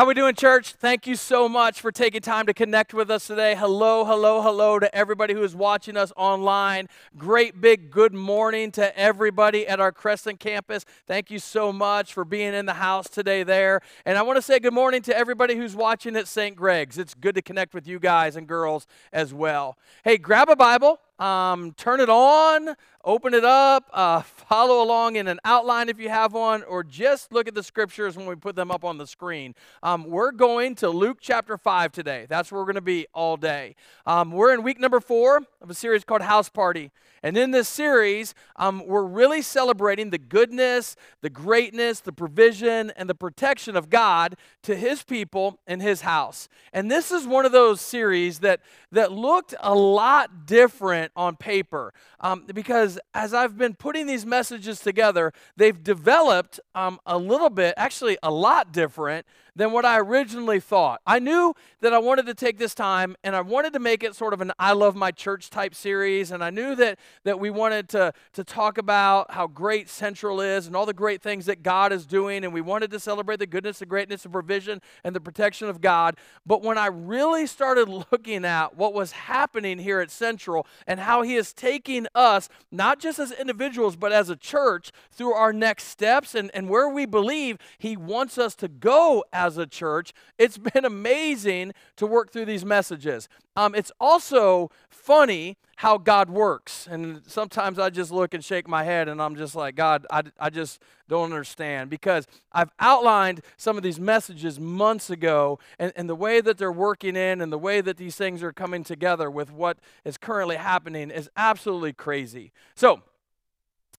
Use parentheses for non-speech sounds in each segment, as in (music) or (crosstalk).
How we doing, church? Thank you so much for taking time to connect with us today. Hello, hello, hello to everybody who is watching us online. Great big good morning to everybody at our Crescent campus. Thank you so much for being in the house today there. And I want to say good morning to everybody who's watching at St. Greg's. It's good to connect with you guys and girls as well. Hey, grab a Bible um, turn it on, open it up, uh, follow along in an outline if you have one, or just look at the scriptures when we put them up on the screen. Um, we're going to Luke chapter 5 today. That's where we're going to be all day. Um, we're in week number four of a series called House Party. And in this series, um, we're really celebrating the goodness, the greatness, the provision, and the protection of God to his people and his house. And this is one of those series that, that looked a lot different on paper. Um, because as I've been putting these messages together, they've developed um, a little bit, actually, a lot different than what I originally thought. I knew that I wanted to take this time and I wanted to make it sort of an I love my church type series. And I knew that, that we wanted to, to talk about how great Central is and all the great things that God is doing. And we wanted to celebrate the goodness, the greatness, the provision, and the protection of God. But when I really started looking at what was happening here at Central and how He is taking us, not just as individuals, but as a church, through our next steps and, and where we believe He wants us to go as a church. It's (laughs) been amazing to work through these messages. Um, it's also funny how God works. And sometimes I just look and shake my head and I'm just like, God, I, I just don't understand because I've outlined some of these messages months ago and, and the way that they're working in and the way that these things are coming together with what is currently happening is absolutely crazy. So,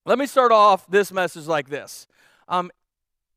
let me start off this message like this. Um,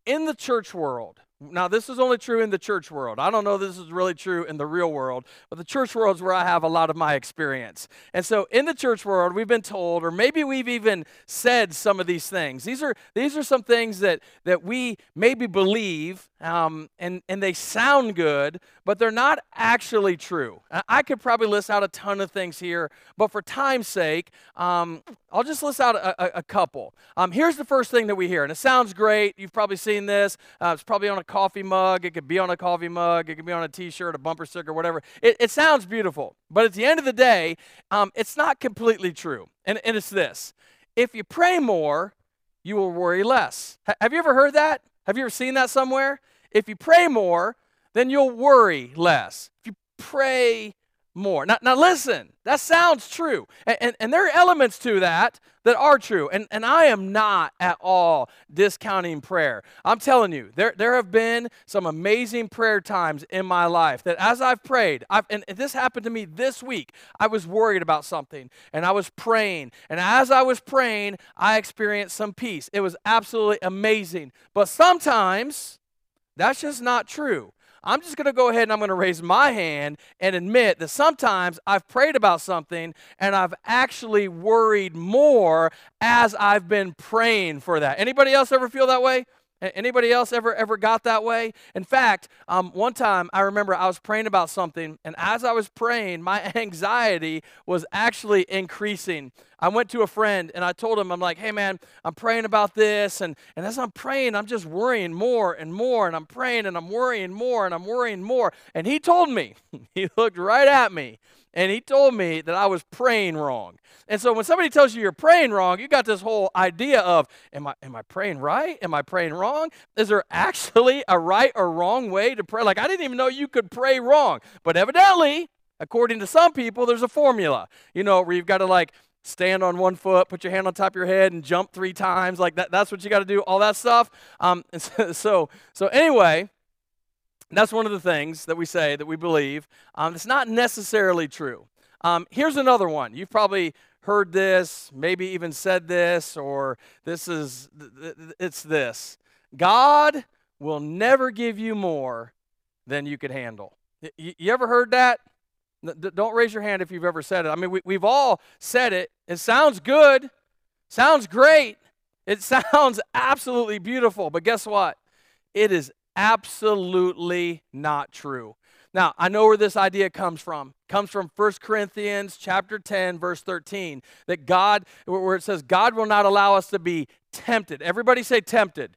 in the church world, now, this is only true in the church world. I don't know this is really true in the real world, but the church world is where I have a lot of my experience. And so, in the church world, we've been told, or maybe we've even said some of these things. These are these are some things that that we maybe believe, um, and and they sound good, but they're not actually true. I could probably list out a ton of things here, but for time's sake, um, I'll just list out a, a, a couple. Um, here's the first thing that we hear, and it sounds great. You've probably seen this. Uh, it's probably on a coffee mug. It could be on a coffee mug. It could be on a T-shirt, a bumper sticker, whatever. It, it sounds beautiful, but at the end of the day, um, it's not completely true. And, and it's this: if you pray more, you will worry less. H- have you ever heard that? Have you ever seen that somewhere? If you pray more, then you'll worry less. If you pray more. Now, now listen, that sounds true. And, and, and, there are elements to that that are true. And, and I am not at all discounting prayer. I'm telling you, there, there have been some amazing prayer times in my life that as I've prayed, I've, and this happened to me this week, I was worried about something and I was praying. And as I was praying, I experienced some peace. It was absolutely amazing. But sometimes that's just not true. I'm just going to go ahead and I'm going to raise my hand and admit that sometimes I've prayed about something and I've actually worried more as I've been praying for that. Anybody else ever feel that way? Anybody else ever ever got that way? In fact, um, one time I remember I was praying about something, and as I was praying, my (laughs) anxiety was actually increasing. I went to a friend and I told him, I'm like, hey man, I'm praying about this, and, and as I'm praying, I'm just worrying more and more, and I'm praying and I'm worrying more and I'm worrying more. And he told me, (laughs) he looked right at me, and he told me that I was praying wrong. And so when somebody tells you you're praying wrong, you got this whole idea of, am I, am I praying right? Am I praying wrong? Is there (laughs) actually a right or wrong way to pray? Like, I didn't even know you could pray wrong. But evidently, according to some people, there's a formula, you know, where you've got to like stand on one foot, put your hand on top of your head, and jump three times. Like that, that's what you got to do, all that stuff. Um, (laughs) so, so anyway, that's one of the things that we say that we believe. Um, it's not necessarily true. Um, here's another one. You've probably heard this, maybe even said this, or this is, it's this God will never give you more than you could handle. You, you ever heard that? Don't raise your hand if you've ever said it. I mean, we, we've all said it. It sounds good, sounds great, it (laughs) sounds absolutely beautiful, but guess what? It is absolutely not true. Now, I know where this idea comes from. It comes from 1 Corinthians chapter 10 verse 13 that God where it says God will not allow us to be tempted. Everybody say tempted.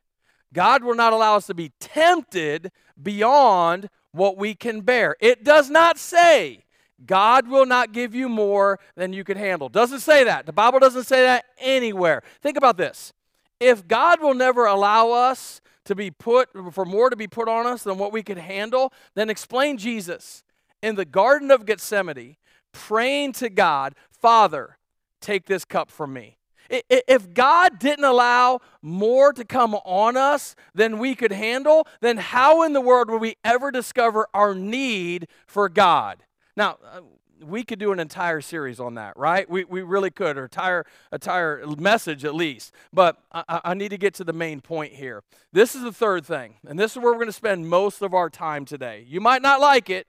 God will not allow us to be tempted beyond what we can bear. It does not say God will not give you more than you can handle. Doesn't say that. The Bible doesn't say that anywhere. Think about this. If God will never allow us to be put for more to be put on us than what we could handle, then explain Jesus in the garden of Gethsemane praying to God, "Father, take this cup from me." If God didn't allow more to come on us than we could handle, then how in the world would we ever discover our need for God? Now, uh, we could do an entire series on that, right? We, we really could, or entire entire message at least. But I, I need to get to the main point here. This is the third thing, and this is where we're going to spend most of our time today. You might not like it,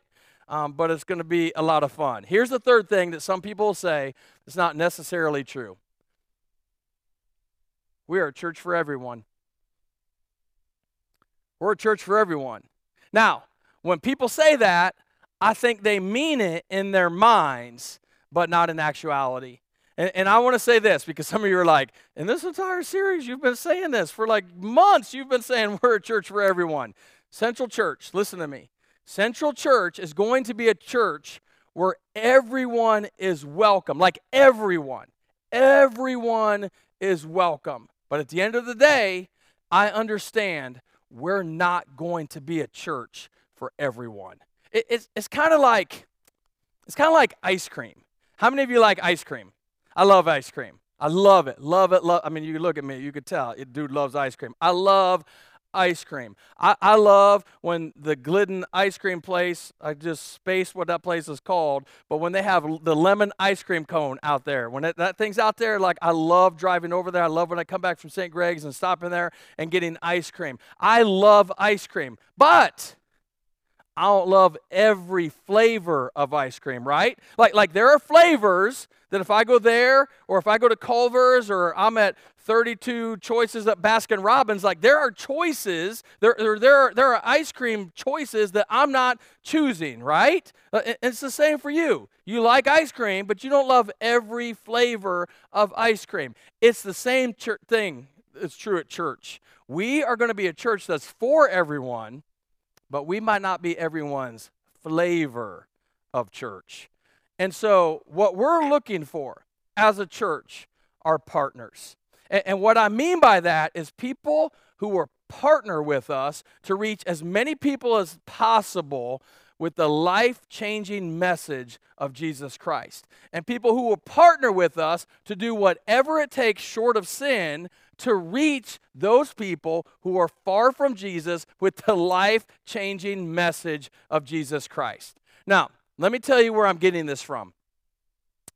um, but it's going to be a lot of fun. Here's the third thing that some people say is not necessarily true. We are a church for everyone. We're a church for everyone. Now, when people say that, I think they mean it in their minds, but not in actuality. And, and I want to say this because some of you are like, in this entire series, you've been saying this for like months. You've been saying (laughs) we're a church for everyone. Central Church, listen to me. Central Church is going to be a church where everyone is welcome. Like everyone. Everyone is welcome. But at the end of the day, I understand we're not going to be a church for everyone. It, it's it's kind of like it's kind of like ice cream. How many of you like ice cream? I love ice cream. I love it. Love it. Love. I mean, you look at me, you could tell. It, dude loves ice cream. I love ice cream. I, I love when the Glidden ice cream place, I just spaced what that place is called, but when they have the lemon ice cream cone out there, when it, that thing's out there, like I love driving over there. I love when I come back from St. Greg's and stopping there and getting ice cream. I love ice cream, but I don't love every flavor of ice cream, right? Like, like there are flavors that if I go there or if I go to Culver's or I'm at 32 choices at Baskin Robbins, like there are choices, there, there, there, are, there are ice cream choices that I'm not choosing, right? Uh, it's the same for you. You like ice cream, but you don't love every flavor of ice cream. It's the same thing. It's true at church. We are going to be a church that's for everyone but we might not be everyone's flavor of church. And so, what we're looking for as a church are partners. And, and, what I mean by that is people who will partner with us to reach as many people as possible with the life changing message of Jesus Christ. And people who will partner with us to do whatever it takes short of sin to reach those people who are far from Jesus with the life changing message of Jesus Christ. Now, let me tell you where I'm getting this from.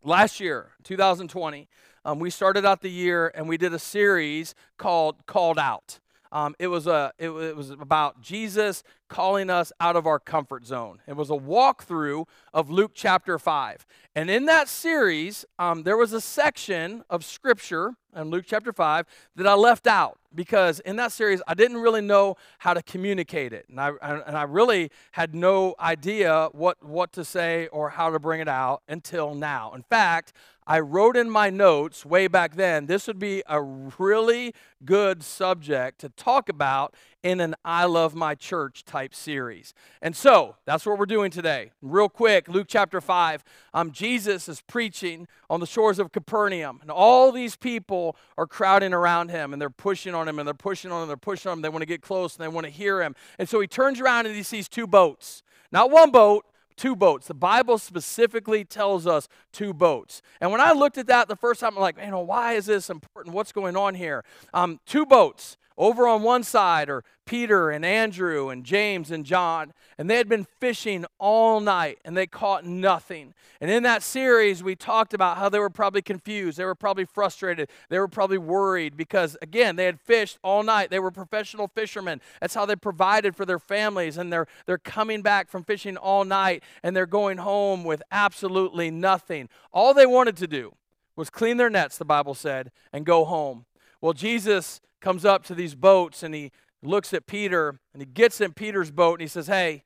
Last year, 2020, um, we started out the year and we did a series called Called Out. Um, it, was a, it, it, was about Jesus calling us out of our comfort zone. It was a walkthrough of Luke chapter 5. And in that series, um, there was a section of scripture in Luke chapter 5 that I left out because in that series, I didn't really know how to communicate it. And I, and I really had no idea what, what to say or how to bring it out until now. In fact, I wrote in my notes way back then, this would be a really good subject to talk about in an I Love My Church type series. And so that's what we're doing today. Real quick, Luke chapter 5. Um, Jesus is preaching on the shores of Capernaum, and all these people are crowding around him, and they're pushing on him, and they're pushing on him, they're pushing on him. They want to get close, and they want to hear him. And so he turns around and he sees two boats. Not one boat, two boats. The Bible specifically tells us two boats. And when I looked at that the first time, I'm like, man, why is this important? What's going on here? Um, two boats. Over on one side are Peter and Andrew and James and John, and they had been fishing all night and they caught nothing. And in that series, we talked about how they were probably confused, they were probably frustrated, they were probably worried because, again, they had fished all night. They were professional fishermen. That's how they provided for their families, and they're, they're coming back from fishing all night and they're going home with absolutely nothing. All they wanted to do was clean their nets, the Bible said, and go home. Well, Jesus comes up to these boats and he looks at Peter and he gets in Peter's boat and he says, Hey,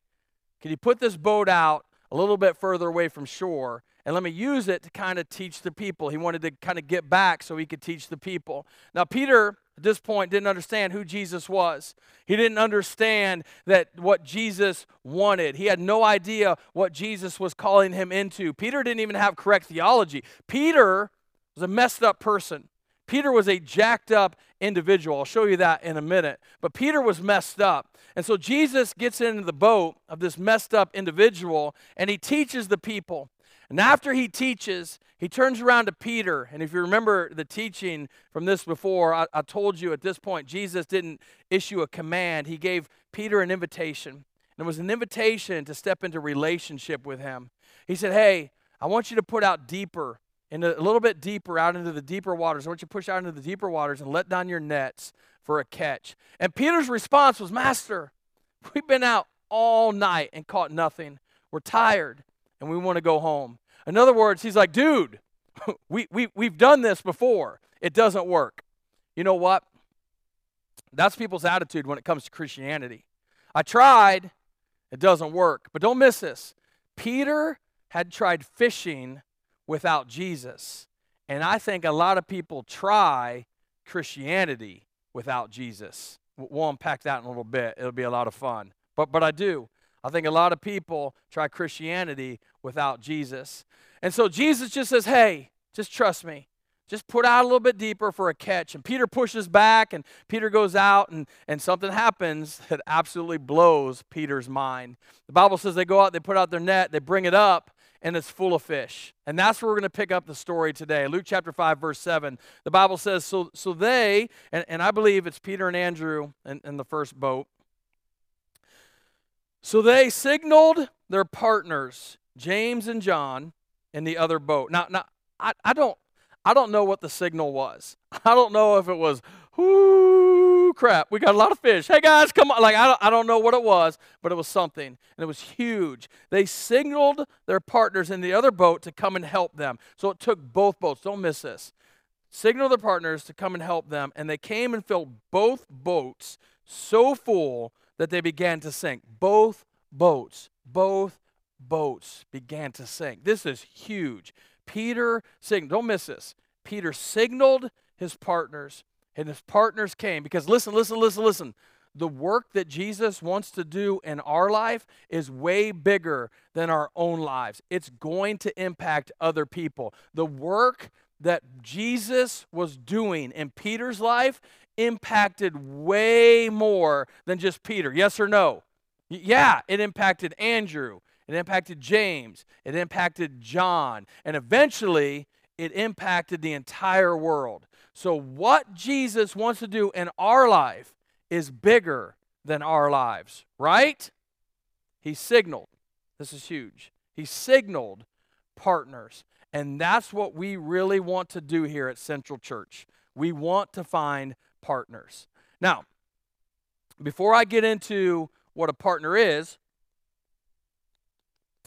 can you put this boat out a little bit further away from shore and let me use it to kind of teach the people? He wanted to kind of get back so he could teach the people. Now, Peter at this point didn't understand who Jesus was. He didn't understand that what Jesus wanted. He had no idea what Jesus was calling him into. Peter didn't even have correct theology. Peter was a messed up person. Peter was a jacked up individual. I'll show you that in a minute. But Peter was messed up. And so Jesus gets into the boat of this messed up individual and he teaches the people. And after he teaches, he turns around to Peter. And if you remember the teaching from this before, I, I, told you at this point, Jesus didn't issue a command, he gave Peter an invitation. And it was an invitation to step into relationship with him. He said, Hey, I want you to put out deeper, into, a little bit deeper, out into the deeper waters. I want you to push out into the deeper waters and let down your nets for a catch. And Peter's response was, Master, we've been out all night and caught nothing. We're tired and we want to go home. In other words, he's like, dude, (laughs) we, we, we've done this before. It doesn't work. You know what? That's people's attitude when it comes to Christianity. I tried, it doesn't work. But don't miss this. Peter had tried fishing without Jesus. And I think a lot of people try Christianity without Jesus. We'll unpack that in a little bit. It'll be a lot of fun. But, but I do. I think a lot of people try Christianity without Jesus. And so Jesus just says, hey, just trust me. Just put out a little bit deeper for a catch. And Peter pushes back, and Peter goes out, and, and something happens that absolutely blows Peter's mind. The Bible says they go out, they put out their net, they bring it up, and it's full of fish. And that's where we're going to pick up the story today. Luke chapter 5, verse 7. The Bible says, So, so they, and, and I believe it's Peter and Andrew in, in the first boat, so they signaled their partners, James and John, in the other boat. Now, now I, I don't I don't know what the signal was. (laughs) I don't know if it was, whoo, crap, we got a lot of fish. Hey guys, come on. Like, I don't, I don't know what it was, but it was something. And it was huge. They signaled their partners in the other boat to come and help them. So it took both boats. Don't miss this. Signal their partners to come and help them. And they came and filled both boats so full that they began to sink. Both boats, both boats began to sink. This is huge. Peter signaled, don't miss this. Peter signaled his partners, and his partners came because listen, listen, listen, listen. The work that Jesus wants to do in our life is way bigger than our own lives. It's going to impact other people. The work that Jesus was doing in Peter's life impacted way more than just Peter. Yes or no? Yeah, it impacted Andrew. It impacted James. It impacted John. And eventually, it impacted the entire world. So, what Jesus wants to do in our life is bigger than our lives, right? He signaled. This is huge. He signaled partners. And that's what we really want to do here at Central Church. We want to find partners. Now, before I get into what a partner is,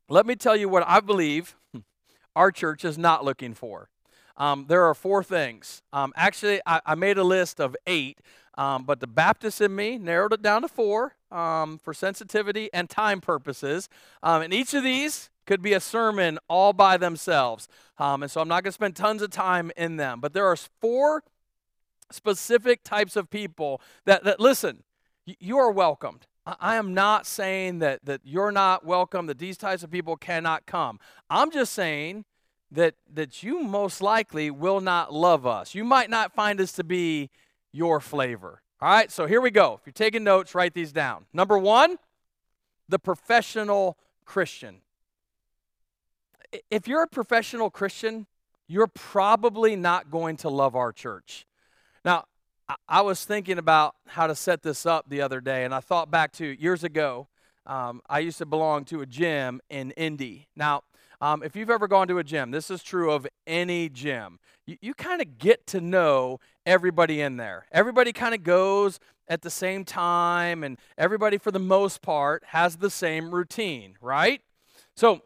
let me tell you what I believe (laughs) our church is not looking for. Um, there are four things. Um, actually, I, I, made a list of eight, um, but the Baptist in me narrowed it down to four um, for sensitivity and time purposes. Um, and each of these could be a sermon all by themselves. Um, and so I'm not going to spend tons of time in them. But there are four specific types of people that, that listen, you are welcomed. I am not saying that, that you're not welcome, that these types of people cannot come. I'm just saying that, that you most likely will not love us. You might not find us to be your flavor. All right, so here we go. If you're taking notes, write these down. Number one, the professional Christian. If you're a professional Christian, you're probably not going to love our church. Now, I was thinking about how to set this up the other day, and I thought back to years ago. Um, I used to belong to a gym in Indy. Now, um, if you've ever gone to a gym, this is true of any gym. You, you kind of get to know everybody in there. Everybody kind of goes at the same time, and everybody, for the most part, has the same routine, right? So,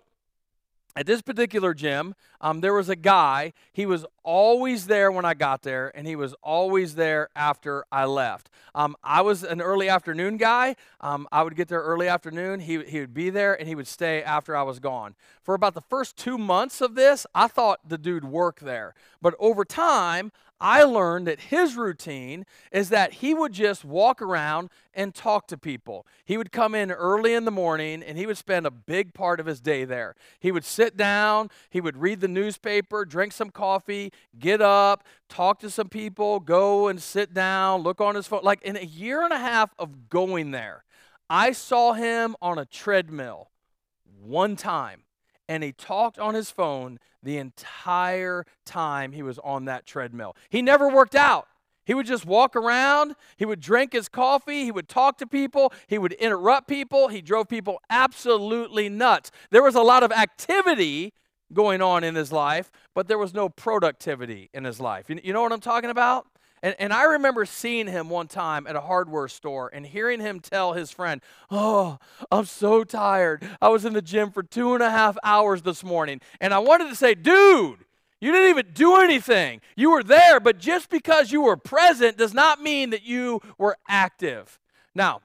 at this particular gym, um, there was a guy. He was always there when I got there, and he was always there after I left. Um, I was an early afternoon guy. Um, I would get there early afternoon. He, he would be there, and he would stay after I was gone. For about the first two months of this, I thought the dude worked there. But over time, I learned that his routine is that he would just walk around and talk to people. He would come in early in the morning and he would spend a big part of his day there. He would sit down, he would read the newspaper, drink some coffee, get up, talk to some people, go and sit down, look on his phone. Like in a year and a half of going there, I saw him on a treadmill one time and he talked on his phone the entire time he was on that treadmill. He never worked out. He would just walk around, he would drink his coffee, he would talk to people, he would interrupt people, he drove people absolutely nuts. There was a lot of activity going on in his life, but there was no productivity in his life. You know what I'm talking about? And, and I remember seeing him one time at a hardware store and hearing him tell his friend, Oh, I'm so tired. I was in the gym for two and a half hours this morning. And I wanted to say, Dude, you didn't even do anything. You were there, but just because you were present does not mean that you were active. Now,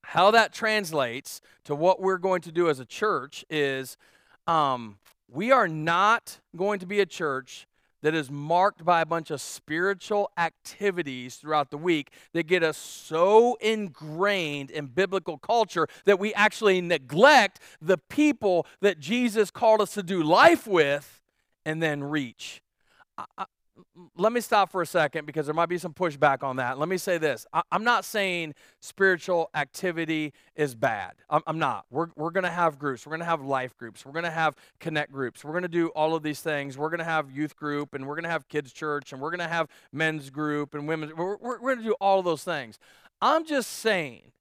how that translates to what we're going to do as a church is um, we are not going to be a church that is marked by a bunch of spiritual activities throughout the week that get us so ingrained in biblical culture that we actually neglect the people that Jesus called us to do life with and then reach. Let me stop for a second because there might be some pushback on that. Let me say this I, am not saying spiritual activity is bad. I'm, I'm not. We're, we're going to have groups. We're going to have life groups. We're going to have connect groups. We're going to do all of these things. We're going to have youth group and we're going to have kids' church and we're going to have men's group and women's. We're, we're, we're going to do all of those things. I'm just saying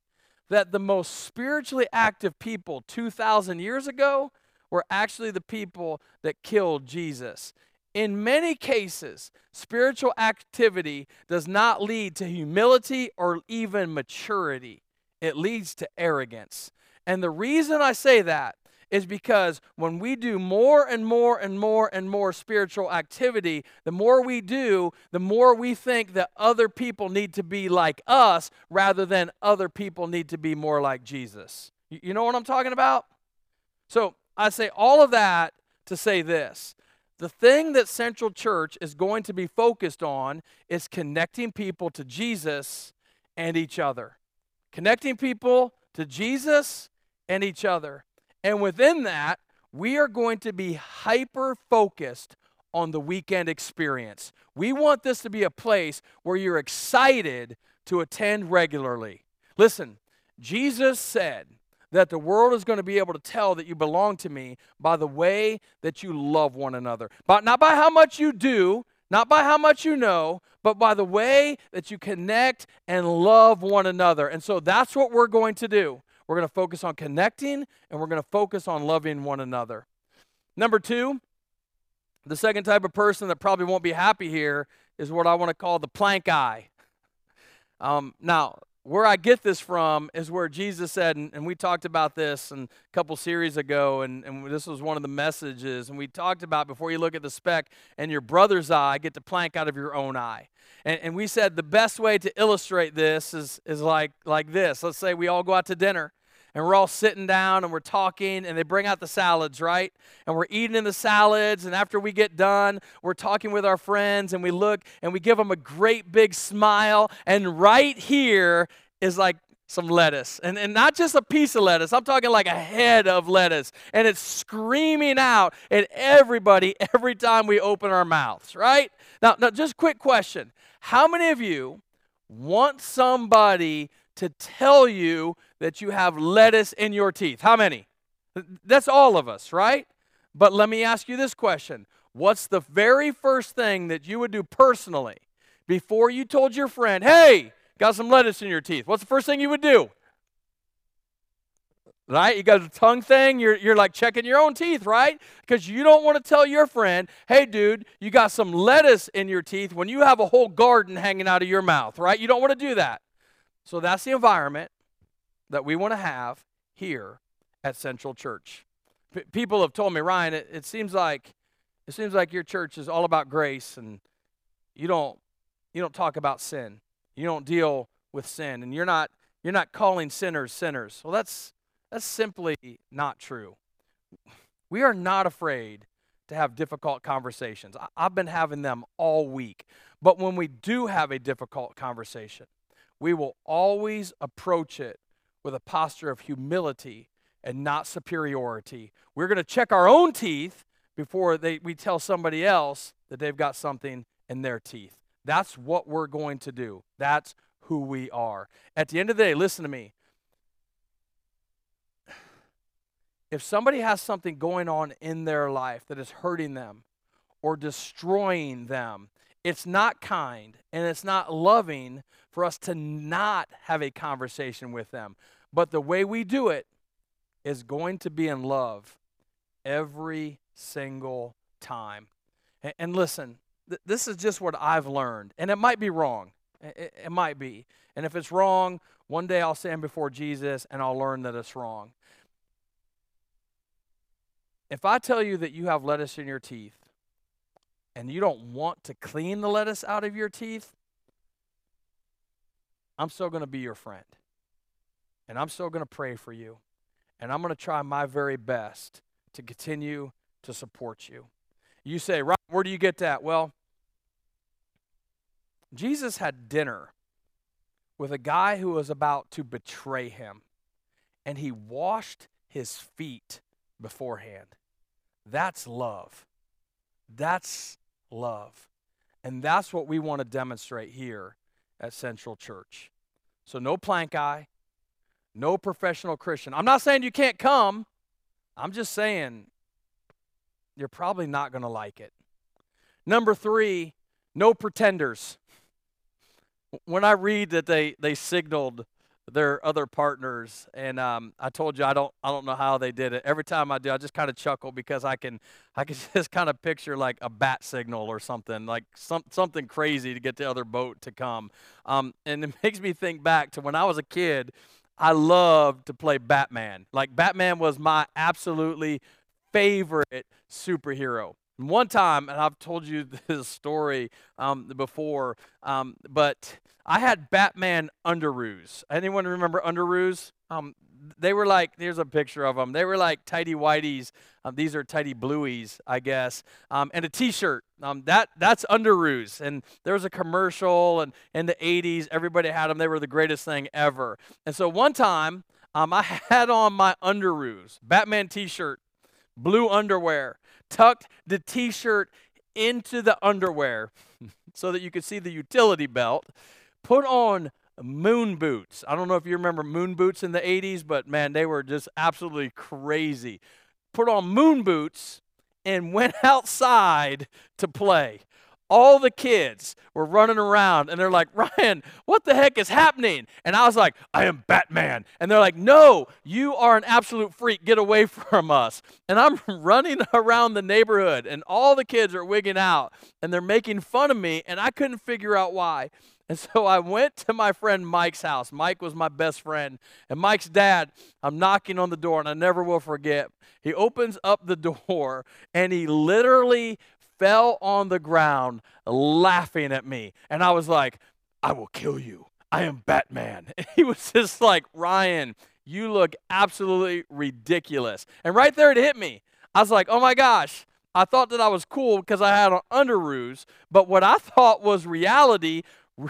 that the most spiritually active people 2,000 years ago were actually the people that killed Jesus. In many cases, spiritual activity does not lead to humility or even maturity, it leads to arrogance. And the reason I say that is because when we do more and more and more and more spiritual activity, the more we do, the more we think that other people need to be like us rather than other people need to be more like Jesus. You know what I'm talking about? So I say all of that to say this the thing that Central Church is going to be focused on is connecting people to Jesus and each other. Connecting people to Jesus and each other. And within that, we are going to be hyper focused on the weekend experience. We want this to be a place where you're excited to attend regularly. Listen, Jesus said, that the world is going to be able to tell that you belong to me by the way that you love one another. But not by how much you do, not by how much you know, but by the way that you connect and love one another. And so that's what we're going to do. We're going to focus on connecting and we're going to focus on loving one another. Number two, the second type of person that probably won't be happy here is what I want to call the plank eye. Um, now, where I get this from is where Jesus said, and, and we talked about this a couple series ago, and, and this was one of the messages, and we talked about before you look at the speck and your brother's eye, get the plank out of your own eye. And, and we said the best way to illustrate this is, is like, like this. Let's say we all go out to dinner, and we're all sitting down and we're talking and they bring out the salads, right? And we're eating in the salads and after we get done, we're talking with our friends and we look and we give them a great big smile and right here is like some lettuce. And, and not just a piece of lettuce, I'm talking like a head of lettuce. And it's screaming out at everybody every time we open our mouths, right? Now, now just quick question. How many of you want somebody to tell you that you have lettuce in your teeth. How many? That's all of us, right? But let me ask you this question What's the very first thing that you would do personally before you told your friend, hey, got some lettuce in your teeth? What's the first thing you would do? Right? You got the tongue thing, you're, you're like checking your own teeth, right? Because you don't want to tell your friend, hey, dude, you got some lettuce in your teeth when you have a whole garden hanging out of your mouth, right? You don't want to do that. So that's the environment that we want to have here at Central Church. P- people have told me, Ryan, it, it seems like it seems like your church is all about grace and you don't you don't talk about sin. You don't deal with sin and you're not you're not calling sinners sinners. Well, that's that's simply not true. We are not afraid to have difficult conversations. I've been having them all week. But when we do have a difficult conversation, we will always approach it with a posture of humility and not superiority. We're going to check our own teeth before they, we tell somebody else that they've got something in their teeth. That's what we're going to do. That's who we are. At the end of the day, listen to me. If somebody has something going on in their life that is hurting them or destroying them, it's not kind and it's not loving for us to not have a conversation with them. But the way we do it is going to be in love every single time. And, and listen, th- this is just what I've learned, and it might be wrong. It, it might be. And if it's wrong, one day I'll stand before Jesus and I'll learn that it's wrong. If I tell you that you have lettuce in your teeth and you don't want to clean the lettuce out of your teeth, I'm still going to be your friend. And I'm still going to pray for you. And I'm going to try my very best to continue to support you. You say, right, where do you get that? Well, Jesus had dinner with a guy who was about to betray him, and he washed his feet beforehand. That's love. That's love. And that's what we want to demonstrate here at Central Church. So, no plank eye, no professional Christian. I'm not saying you can't come, I'm just saying you're probably not going to like it. Number three, no pretenders. When I read that they, they signaled their other partners, and um, I told you I don't I don't know how they did it. Every time I do, I just kind of chuckle because I can I can (laughs) just kind of picture like a bat signal or something like some something crazy to get the other boat to come. Um, and it (laughs) makes me think back to when I was a kid. I loved to play Batman. Like Batman was my absolutely favorite superhero. One time, and I've told you (laughs) this story um, before, um, but I had Batman underoos. Anyone remember underoos? Um, they were like, here's a picture of them. They were like tidy whiteys. Um, these are tidy blueies, I guess. Um, and a T-shirt. Um, that that's underoos. And there was a commercial, and in the 80s, everybody had them. They were the greatest thing ever. And so one time, um, I (laughs) had on my underoos, Batman T-shirt, blue underwear, tucked the t shirt into the underwear (laughs) so that you could see the utility belt, put on moon boots. I don't know if you remember moon boots in the 80s, but man, they were just absolutely crazy. Put on moon boots and (laughs) went outside to play all the kids were running around and they're like, Ryan, what the heck is happening? And I was like, I am Batman. And they're like, No, you are an absolute freak. Get away (laughs) from us. And I'm (laughs) running around the neighborhood and all the kids are wigging out and they're making fun of me and I couldn't figure out why. And (laughs) so I went to my friend Mike's house. Mike was my best friend. And Mike's dad, I'm knocking on the door and I never will forget. He opens up the door and he literally fell on the ground laughing at me. And I was like, I will kill you. I am Batman. And (laughs) he was just like, Ryan, you look absolutely ridiculous. And right there it hit me. I was like, oh my gosh. I thought that I was cool because I had on underoos, but what I thought was reality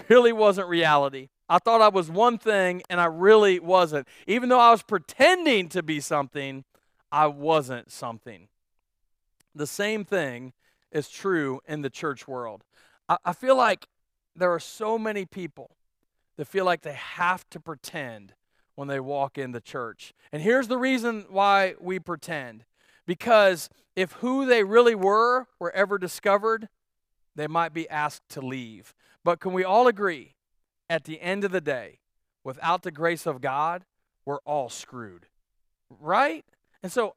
really wasn't reality. I thought I was one thing and I really wasn't. Even though I was pretending to be something, I wasn't something. The same thing is true in the church world. I, I feel like there are so many people that feel like they have to pretend when they walk in the church. And here's the reason why we pretend because if who they really were were ever discovered, they might be asked to leave. But can we all agree at the end of the day, without the grace of God, we're all screwed? Right? And so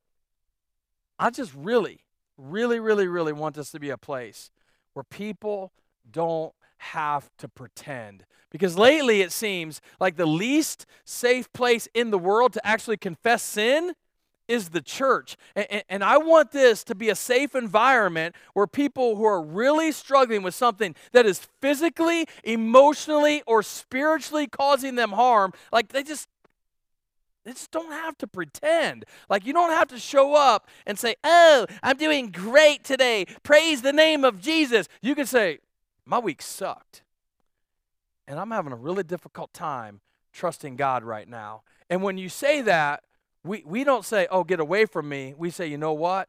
I just really really, really, really want this to be a place where people don't have to pretend. Because lately it seems like the least safe place in the world to actually confess sin is the church. And, and, I want this to be a safe environment where people who are really struggling with something that is physically, emotionally, or spiritually causing them harm, like they just They just don't have to pretend. Like you don't have to show up and say, "Oh, I'm doing great today. Praise the name of Jesus." You can say, "My week sucked." And I'm having a really difficult time trusting God right now. And when you say that, we, we don't say, oh, get away from me. We say, you know what?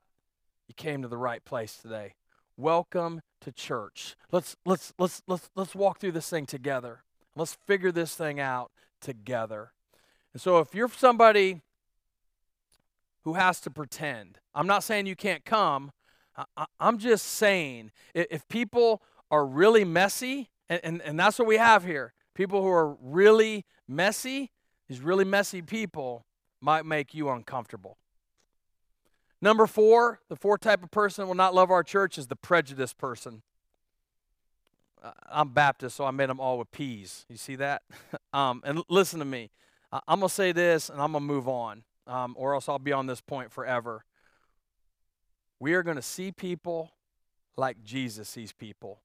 You came to the right place today. Welcome to church. Let's let's let's let's let's walk through this thing together. Let's figure this thing out together. And so if you're somebody who has to pretend, I'm not saying you can't come. I, am just saying if people are really messy, and, and, and that's what we have here people who are really messy, these really messy people might make you uncomfortable. Number four, the fourth type of person that will not love our church is the prejudiced person. I'm Baptist, so I made them all with peas. You see that? (laughs) um, and listen to me. I'm going to say this and I'm going to move on, um, or else I'll be on this point forever. We are going to see people like Jesus sees people,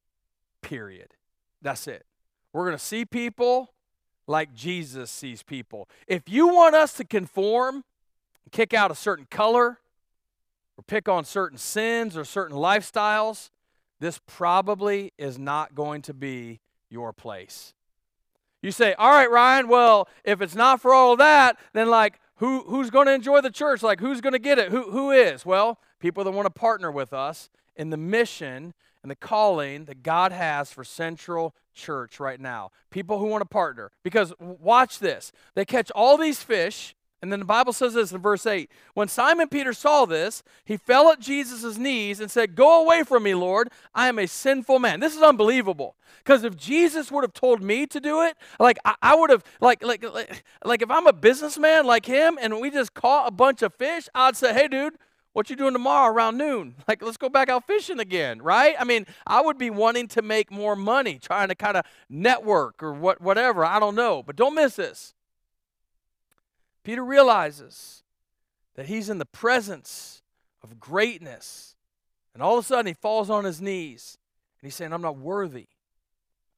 period. That's it. We're going to see people like Jesus sees people. If you want us to conform, kick out a certain color, or pick on certain sins or certain lifestyles, this probably is not going to be your place. You say, all right, Ryan, well, if it's not for all that, then like who who's going to enjoy the church? Like who's going to get it? Who who is? Well, people that want to partner with us in the mission and the calling that God has for Central Church right now. People who want to partner. Because watch this. They catch all these fish, and then the Bible says this in verse 8. When Simon Peter saw this, he fell at Jesus' knees and said, Go away from me, Lord. I am a sinful man. This is unbelievable. Because if Jesus would have told me to do it, like I, I would have, like, like, like, like if I'm a businessman like him and we just caught a bunch of fish, I'd say, Hey, dude, what you doing tomorrow around noon? (laughs) Like, let's go back out fishing again, right? I mean, I would be wanting to make more money, trying to kind of network or what, whatever. I don't know, but don't miss this. Peter realizes that he's in the presence of greatness, and all of a sudden he falls on his knees and he's saying, "I'm not worthy.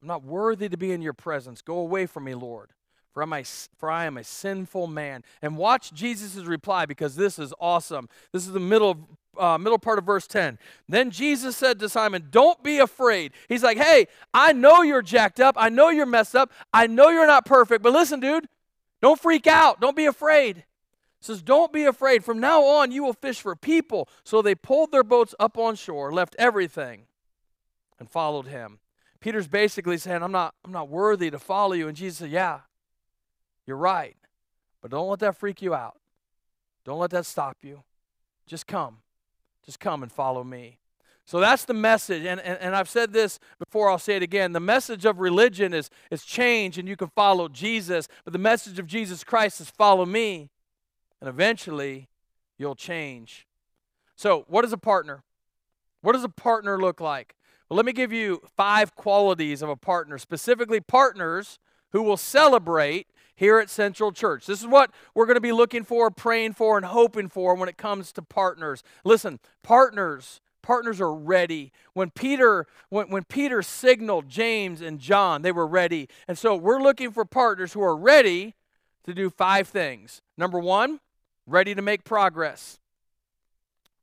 I'm not worthy to be in your presence. Go away from me, Lord." for, am I, for I am a sinful man. And watch Jesus' reply because this is awesome. This is the middle uh, middle part of verse 10. Then Jesus said to Simon, Don't be afraid. He's like, Hey, I know you're jacked up. I know you're messed up. I know you're not perfect. But listen, dude, don't freak out. Don't be afraid. He says, Don't be afraid. From now on, you will fish for people. So they pulled their boats up on shore, left everything, and followed him. Peter's basically saying, I'm not, I'm not worthy to follow you. And Jesus said, Yeah, you're right. But don't let that freak you out. Don't let that stop you. Just come. Just come and follow me. So that's the message. And, and, and I've said this before, I'll say it again. The message of religion is, is change and you can follow Jesus. But the message of Jesus Christ is follow me. And eventually you'll change. So, what is a partner? What does a partner look like? Well, let me give you five qualities of a partner, specifically partners who will celebrate here at Central Church. This is what we're going to be looking for, praying for, and hoping for when it comes to partners. Listen, partners partners are ready. When peter when, when peter signaled james and john they were ready. And so we're looking for partners who are ready to do five things. Number one ready to make progress.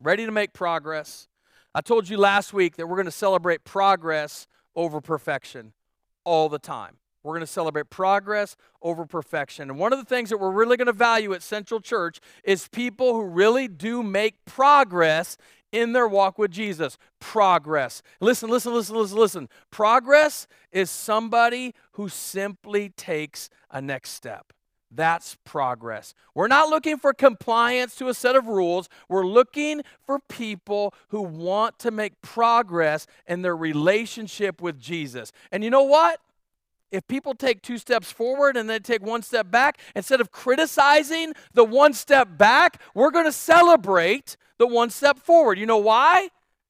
Ready to make progress. I told you last week that we're going to celebrate progress over perfection all the time. We're going to celebrate progress over perfection. And one of the things that we're really going to value at Central Church is people who really do make progress in their walk with Jesus. Progress. Listen, listen, listen, listen, listen. Progress is somebody who simply takes a next step. That's progress. We're not looking for compliance to a set of rules. We're looking for people who want to make progress in their relationship with Jesus. And you know what? If people take two steps forward and then take one step back, instead of criticizing the one step back, we're going to celebrate the one step forward. You know why?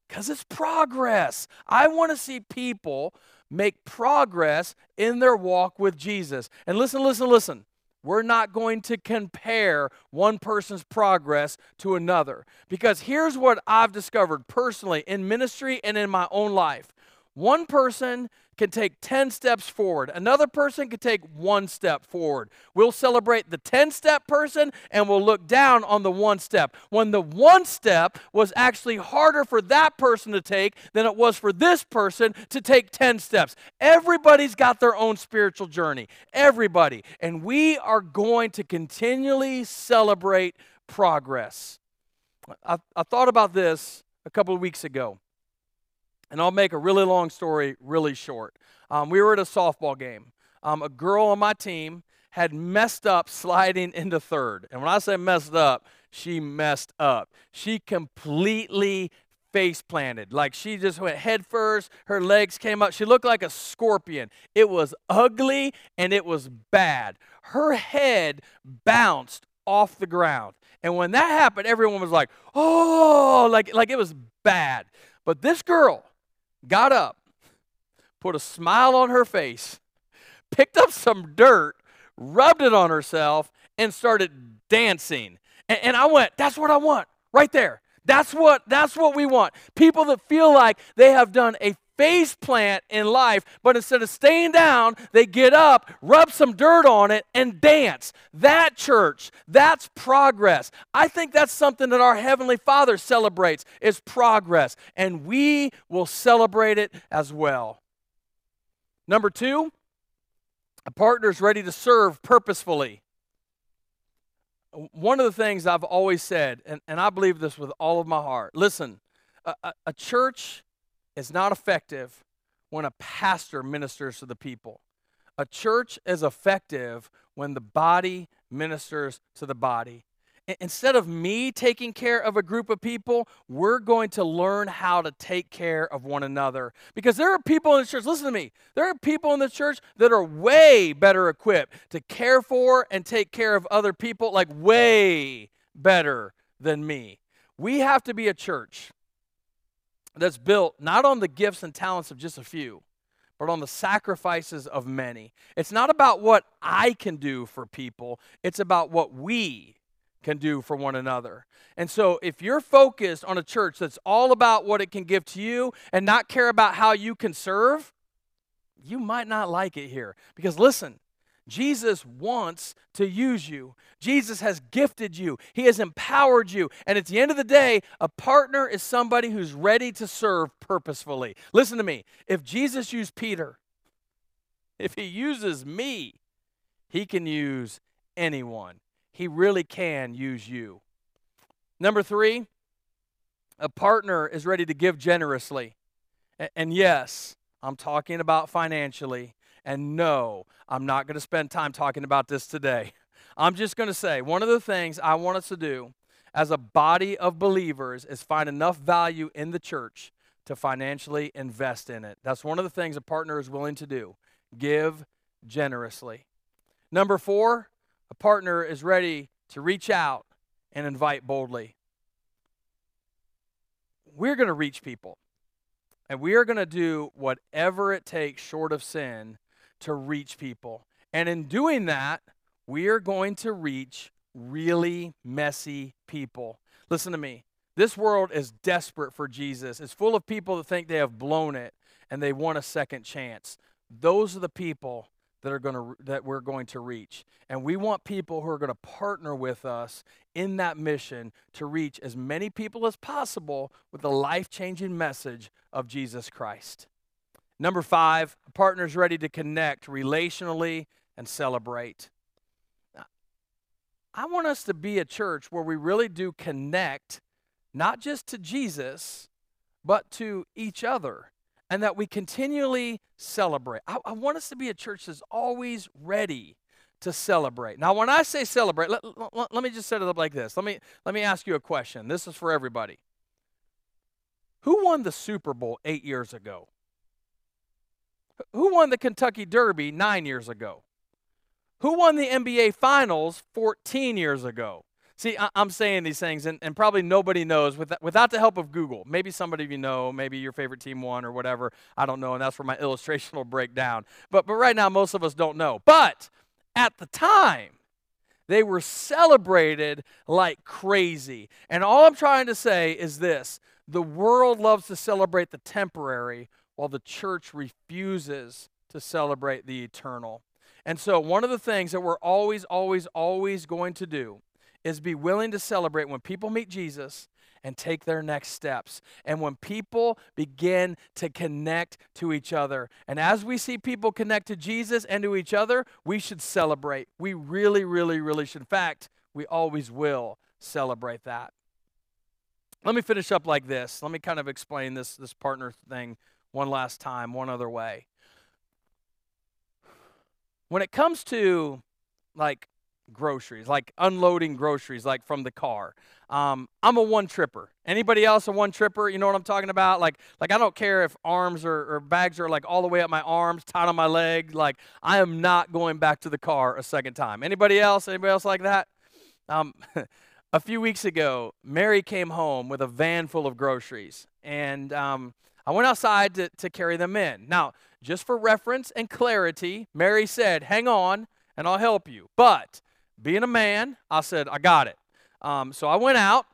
Because it's progress. I want to see people make progress in their walk with Jesus. And listen, listen, listen. We're not going to compare one person's progress to another. Because here's what I've discovered personally in ministry and in my own life One person can take 10 steps forward. Another person can take one step forward. We'll celebrate the 10 step person and we'll look down on the one step. When the one step was actually harder for that person to take than it was for this person to take 10 steps. Everybody's got their own spiritual journey. Everybody. And we are going to continually celebrate progress. I, I thought about this a couple of weeks ago. And I'll make a really long story really short. Um, we were at a softball game. Um, a girl on my team had messed up sliding into third. And when I say messed up, she messed up. She completely face planted. Like she just went head first, her legs came up. She looked like a scorpion. It was ugly and it was bad. Her head bounced off the ground. And when that happened, everyone was like, oh, like, like it was bad. But this girl, got up, put a smile on her face, picked up some dirt, rubbed it on herself, and started dancing. And, and, I went, that's what I want, right there. That's what that's what we want. People that feel like they have done a face plant in life, but instead of staying down, they get up, rub some dirt on it, and dance. That church, that's progress. I think that's something that our Heavenly Father celebrates is progress, and we will celebrate it as well. Number two, a partner is ready to serve purposefully. One of the things I've always said, and, and I believe this with all of my heart listen, a, a church is not effective when a pastor ministers to the people. A church is effective when the body ministers to the body. Instead of me taking care of a group of people, we're going to learn how to take care of one another. Because there are people in the church, listen to me, there are people in the church that are way better equipped to care for and take care of other people, like way better than me. We have to be a church that's built not on the gifts and talents of just a few, but on the sacrifices of many. It's not about what I can do for people, it's about what we can do for one another. And so, if you're focused on a church that's all about what it can give to you and not care about how you can serve, you might not like it here. Because listen, Jesus wants to use you. Jesus has gifted you. He has empowered you. And at the end of the day, a partner is somebody who's ready to serve purposefully. Listen to me. If Jesus used Peter, if he uses me, he can use anyone. He really can use you. Number three, a partner is ready to give generously. And yes, I'm talking about financially. And no, I'm not going to spend time talking about this today. I'm just going to say one of the things I want us to do as a body of believers is find enough value in the church to financially invest in it. That's one of the things a partner is willing to do give generously. Number four, a partner is ready to reach out and invite boldly. We're going to reach people, and we are going to do whatever it takes short of sin to reach people. And in doing that, we are going to reach really messy people. Listen to me. This world is desperate for Jesus. It's full of people that think they have blown it and they want a second chance. Those are the people that are going to that we're going to reach. And we want people who are going to partner with us in that mission to reach as many people as possible with the life-changing message of Jesus Christ. Number five, partners ready to connect relationally and celebrate. I want us to be a church where we really do connect, not just to Jesus, but to each other, and that we continually celebrate. I, I want us to be a church that's always ready to celebrate. Now, when I say celebrate, let, let, let me just set it up like this. Let me, let me ask you a question. This is for everybody. Who won the Super Bowl eight years ago? Who won the Kentucky Derby nine years ago? Who won the NBA Finals 14 years ago? See, I, am saying these things, and, and probably nobody knows without, without the help of Google. Maybe somebody you know, maybe your favorite team won or whatever. I don't know, and that's where my (laughs) illustration will break down. But, but right now, most of us don't know. But at the time, they were celebrated like crazy. And all I'm trying to say is this the world loves to celebrate the temporary while the church refuses to celebrate the eternal. And so, one of the things that we're always, always, always going to do is be willing to celebrate when people meet Jesus and take their next steps. And when people begin to connect to each other. And as we see people connect to Jesus and to each other, we should celebrate. We really, really, really should. In fact, we always will celebrate that. Let me finish up like this. Let me kind of explain this, this partner thing one last time, one other way. When it comes to like groceries, like unloading groceries, like from the car. Um, I'm a one tripper. Anybody else a one tripper? You know what I'm talking about? Like, like I don't care if arms or, or bags are like all the way up my arms, tied on my leg. Like, I am not going back to the car a second time. Anybody else? Anybody else like that? Um, (laughs) a few weeks ago, Mary came home with a van full of groceries, and um, I went outside to, to carry them in. Now, just for reference and clarity, Mary said, "Hang on, and I'll help you." But being a man, I said, I got it. Um, so I went out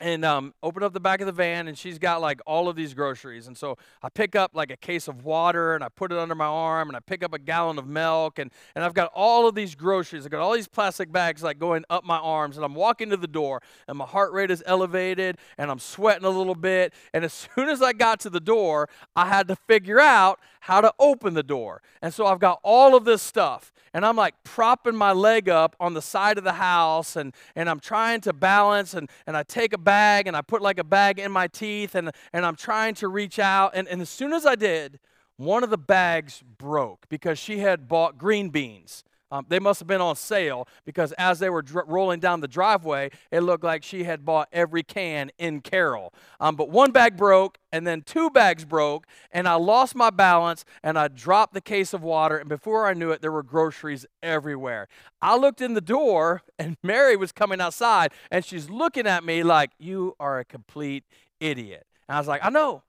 and um, opened up the back of the van, and she's got like all of these groceries. And so I pick up like a case of water and I put it under my arm, and I pick up a gallon of milk, and, and I've got all of these groceries. I've got all these plastic bags like going up my arms, and I'm walking to the door, and my heart rate is elevated, and I'm sweating a little bit. And as (laughs) soon as I got to the door, I had to figure out how to open the door. And so I've got all of this stuff and I'm like propping my leg up on the side of the house and, and I'm trying to balance and, and I take a bag and I put like a bag in my teeth and, and I'm trying to reach out. And, and as soon as I did, one of the bags broke because she had bought green beans. Um, they must have been on sale because as they were dr- rolling down the driveway, it looked like she had bought every can in Carroll. Um, but one bag broke, and then two bags broke, and I lost my balance, and I dropped the case of water, and before I knew it, there were groceries everywhere. I looked in the door, and (laughs) Mary was coming outside, and she's looking at me like, You are a complete idiot. And I was like, I know.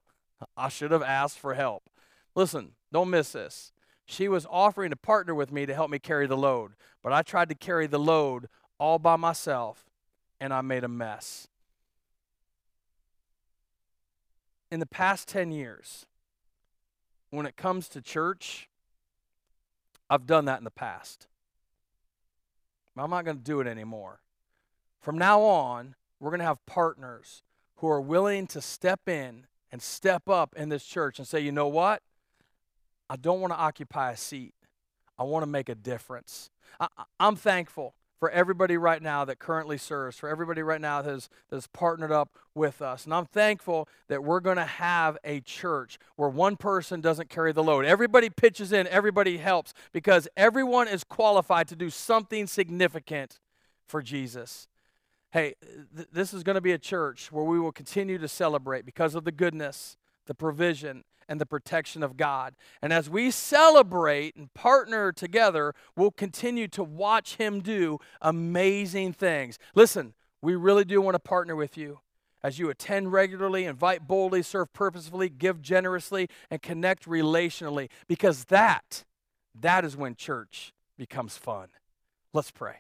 I should have asked for help. Listen, don't miss this. She was offering to partner with me to help me carry the load, but I tried to carry the load all by myself and I made a mess. In the past 10 years, when it comes to church, I've done that in the past. I'm not going to do it anymore. From now on, we're going to have partners who are willing to step in and step up in this church and say, you know what? I don't want to occupy a seat. I want to make a difference. I, am thankful for everybody right now that currently serves, for everybody right now that has, that has partnered up with us. And I'm thankful that we're going to have a church where one person doesn't carry the load. Everybody pitches in, everybody helps, because everyone is qualified to do something significant for Jesus. Hey, th- this is going to be a church where we will continue to celebrate because of the goodness, the provision, and the protection of God. And as we celebrate and partner together, we'll continue to watch Him do amazing things. Listen, we really do want to partner with you as you attend regularly, invite boldly, serve purposefully, give generously, and connect relationally because that, that is when church becomes fun. Let's pray.